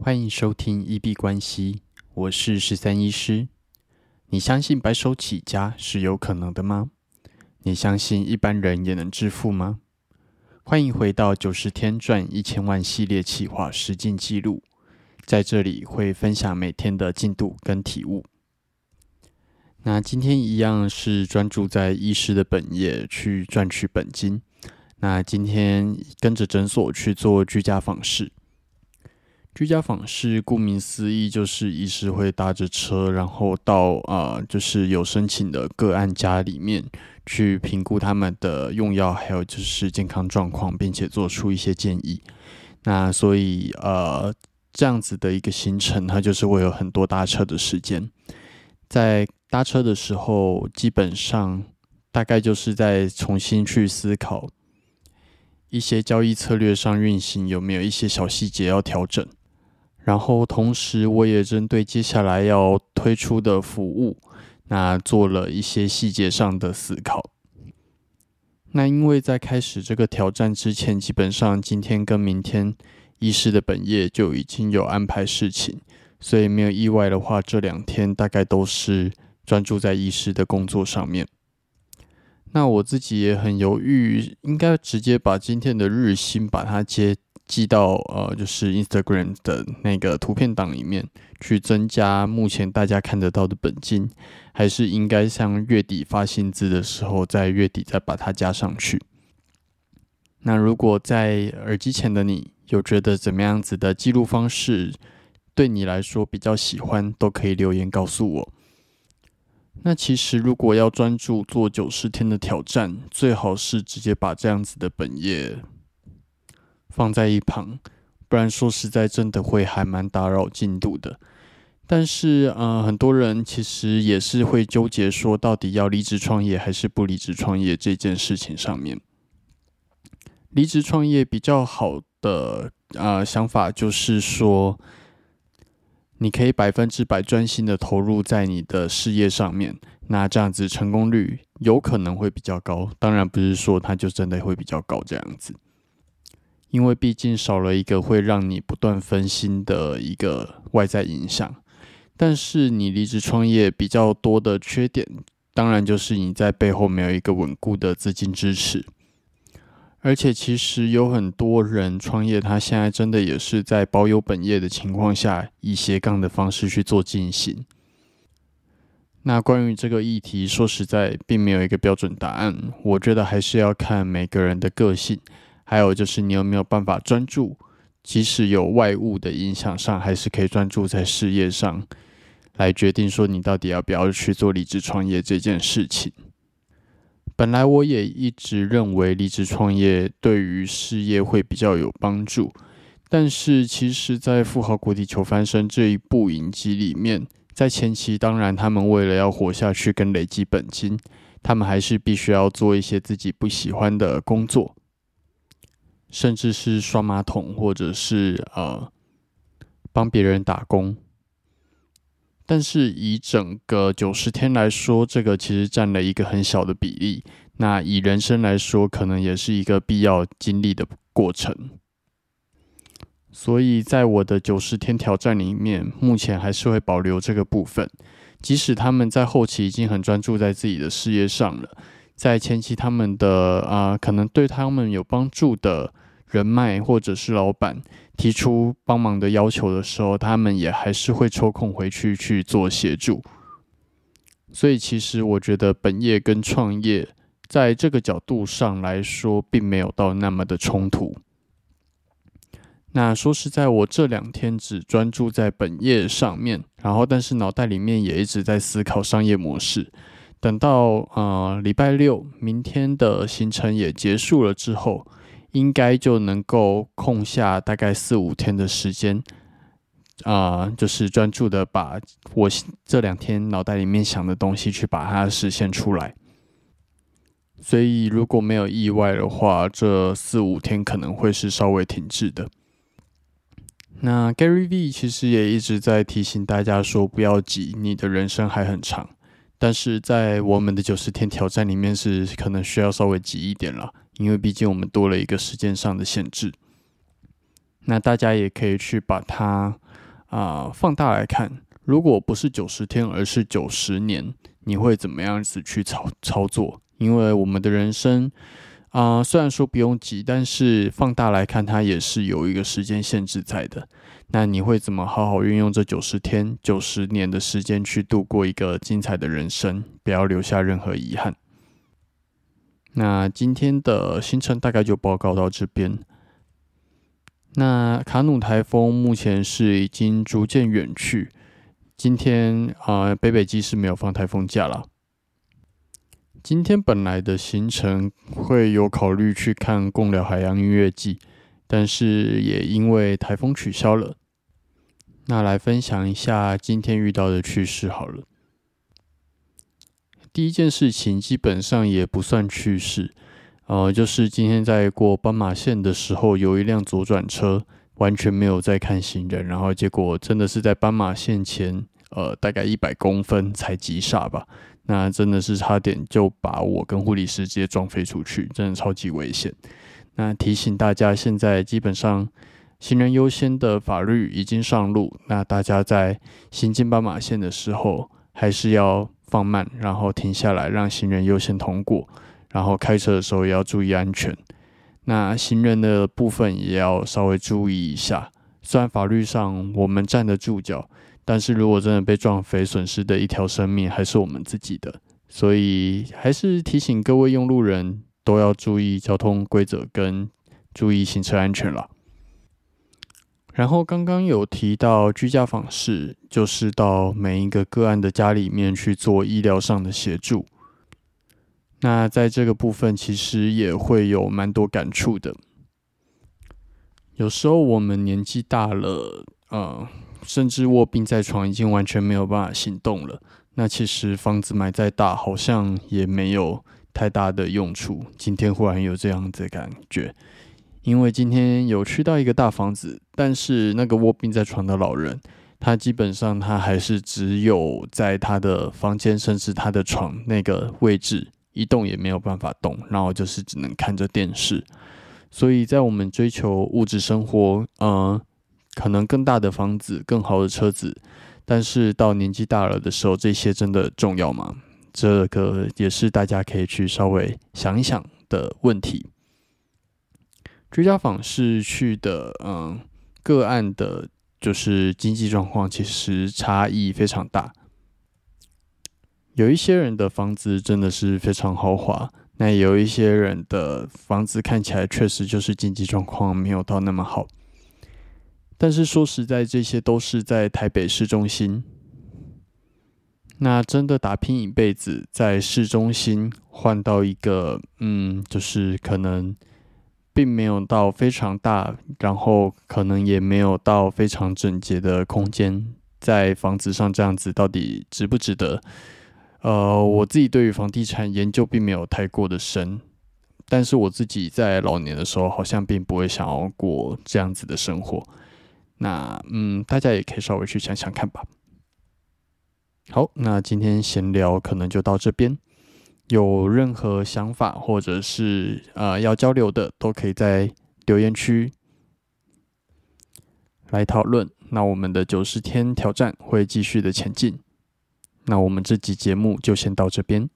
欢迎收听一币关系，我是十三医师。你相信白手起家是有可能的吗？你相信一般人也能致富吗？欢迎回到九十天赚一千万系列企划实进记录，在这里会分享每天的进度跟体悟。那今天一样是专注在医师的本业去赚取本金。那今天跟着诊所去做居家访视。居家访视顾名思义就是医师会搭着车，然后到啊，就是有申请的个案家里面去评估他们的用药，还有就是健康状况，并且做出一些建议。那所以呃，这样子的一个行程，它就是会有很多搭车的时间。在搭车的时候，基本上大概就是在重新去思考。一些交易策略上运行有没有一些小细节要调整？然后同时我也针对接下来要推出的服务，那做了一些细节上的思考。那因为在开始这个挑战之前，基本上今天跟明天医师的本业就已经有安排事情，所以没有意外的话，这两天大概都是专注在医师的工作上面。那我自己也很犹豫，应该直接把今天的日薪把它接寄到呃，就是 Instagram 的那个图片档里面去增加目前大家看得到的本金，还是应该像月底发薪资的时候，在月底再把它加上去？那如果在耳机前的你有觉得怎么样子的记录方式对你来说比较喜欢，都可以留言告诉我。那其实，如果要专注做九十天的挑战，最好是直接把这样子的本业放在一旁，不然说实在，真的会还蛮打扰进度的。但是，呃，很多人其实也是会纠结，说到底要离职创业还是不离职创业这件事情上面。离职创业比较好的啊想法就是说。你可以百分之百专心的投入在你的事业上面，那这样子成功率有可能会比较高。当然不是说它就真的会比较高这样子，因为毕竟少了一个会让你不断分心的一个外在影响。但是你离职创业比较多的缺点，当然就是你在背后没有一个稳固的资金支持。而且其实有很多人创业，他现在真的也是在保有本业的情况下，以斜杠的方式去做进行。那关于这个议题，说实在，并没有一个标准答案。我觉得还是要看每个人的个性，还有就是你有没有办法专注，即使有外物的影响上，还是可以专注在事业上，来决定说你到底要不要去做离职创业这件事情。本来我也一直认为离职创业对于事业会比较有帮助，但是其实，在《富豪国际求翻身》这一部影集里面，在前期，当然他们为了要活下去跟累积本金，他们还是必须要做一些自己不喜欢的工作，甚至是刷马桶，或者是呃帮别人打工。但是以整个九十天来说，这个其实占了一个很小的比例。那以人生来说，可能也是一个必要经历的过程。所以在我的九十天挑战里面，目前还是会保留这个部分。即使他们在后期已经很专注在自己的事业上了，在前期他们的啊，可能对他们有帮助的。人脉或者是老板提出帮忙的要求的时候，他们也还是会抽空回去去做协助。所以，其实我觉得本业跟创业在这个角度上来说，并没有到那么的冲突。那说实在，我这两天只专注在本业上面，然后但是脑袋里面也一直在思考商业模式。等到呃礼拜六明天的行程也结束了之后。应该就能够空下大概四五天的时间，啊，就是专注的把我这两天脑袋里面想的东西去把它实现出来。所以如果没有意外的话，这四五天可能会是稍微停滞的。那 Gary V 其实也一直在提醒大家说，不要急，你的人生还很长。但是在我们的九十天挑战里面，是可能需要稍微急一点了。因为毕竟我们多了一个时间上的限制。那大家也可以去把它啊放大来看，如果不是九十天，而是九十年，你会怎么样子去操操作？因为我们的人生啊，虽然说不用急，但是放大来看，它也是有一个时间限制在的。那你会怎么好好运用这九十天、九十年的时间去度过一个精彩的人生？不要留下任何遗憾。那今天的行程大概就报告到这边。那卡努台风目前是已经逐渐远去。今天啊，北北基是没有放台风假了。今天本来的行程会有考虑去看共聊海洋音乐季，但是也因为台风取消了。那来分享一下今天遇到的趣事好了。第一件事情基本上也不算趣事，呃，就是今天在过斑马线的时候，有一辆左转车完全没有在看行人，然后结果真的是在斑马线前，呃，大概一百公分才急刹吧，那真的是差点就把我跟护理师直接撞飞出去，真的超级危险。那提醒大家，现在基本上行人优先的法律已经上路，那大家在行进斑马线的时候，还是要。放慢，然后停下来，让行人优先通过。然后开车的时候也要注意安全。那行人的部分也要稍微注意一下。虽然法律上我们站得住脚，但是如果真的被撞飞，损失的一条生命还是我们自己的。所以还是提醒各位用路人都要注意交通规则跟注意行车安全了。然后刚刚有提到居家访视，就是到每一个个案的家里面去做医疗上的协助。那在这个部分，其实也会有蛮多感触的。有时候我们年纪大了，呃，甚至卧病在床，已经完全没有办法行动了。那其实房子买再大，好像也没有太大的用处。今天忽然有这样子的感觉。因为今天有去到一个大房子，但是那个卧病在床的老人，他基本上他还是只有在他的房间，甚至他的床那个位置一动也没有办法动，然后就是只能看着电视。所以在我们追求物质生活，嗯，可能更大的房子、更好的车子，但是到年纪大了的时候，这些真的重要吗？这个也是大家可以去稍微想一想的问题。居家访视去的，嗯，个案的，就是经济状况其实差异非常大。有一些人的房子真的是非常豪华，那有一些人的房子看起来确实就是经济状况没有到那么好。但是说实在，这些都是在台北市中心。那真的打拼一辈子，在市中心换到一个，嗯，就是可能。并没有到非常大，然后可能也没有到非常整洁的空间，在房子上这样子到底值不值得？呃，我自己对于房地产研究并没有太过的深，但是我自己在老年的时候好像并不会想要过这样子的生活。那嗯，大家也可以稍微去想想看吧。好，那今天闲聊可能就到这边。有任何想法或者是呃要交流的，都可以在留言区来讨论。那我们的九十天挑战会继续的前进。那我们这集节目就先到这边。